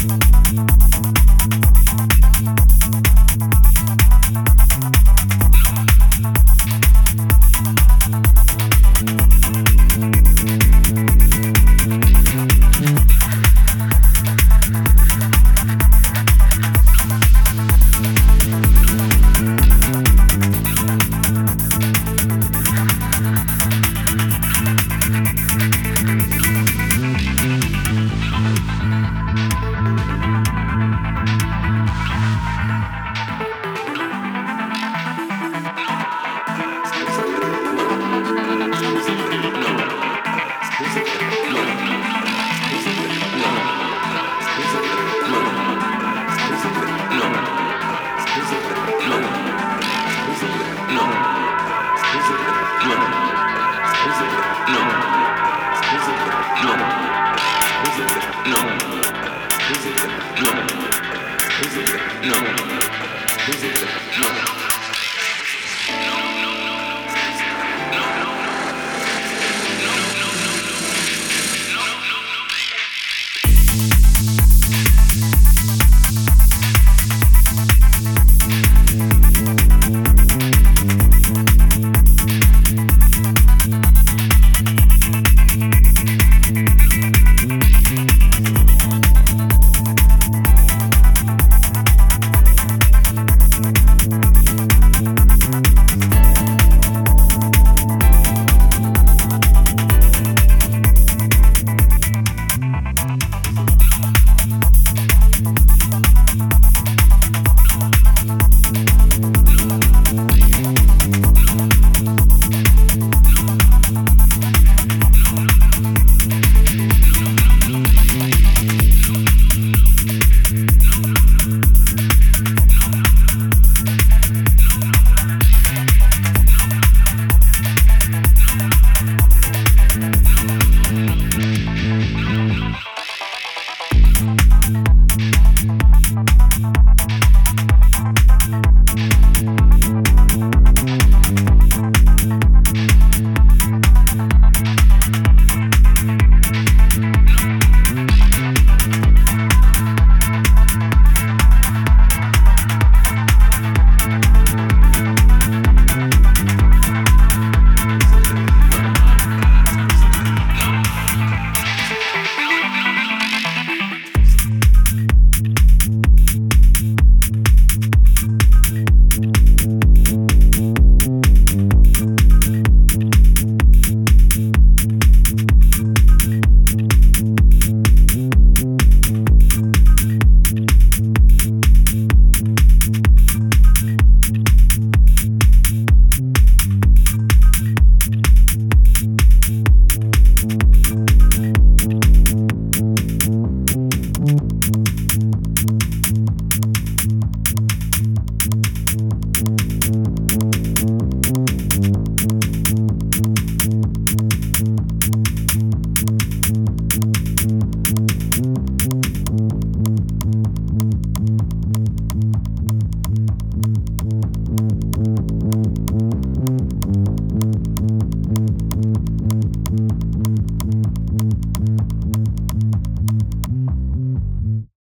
Mm-hmm. This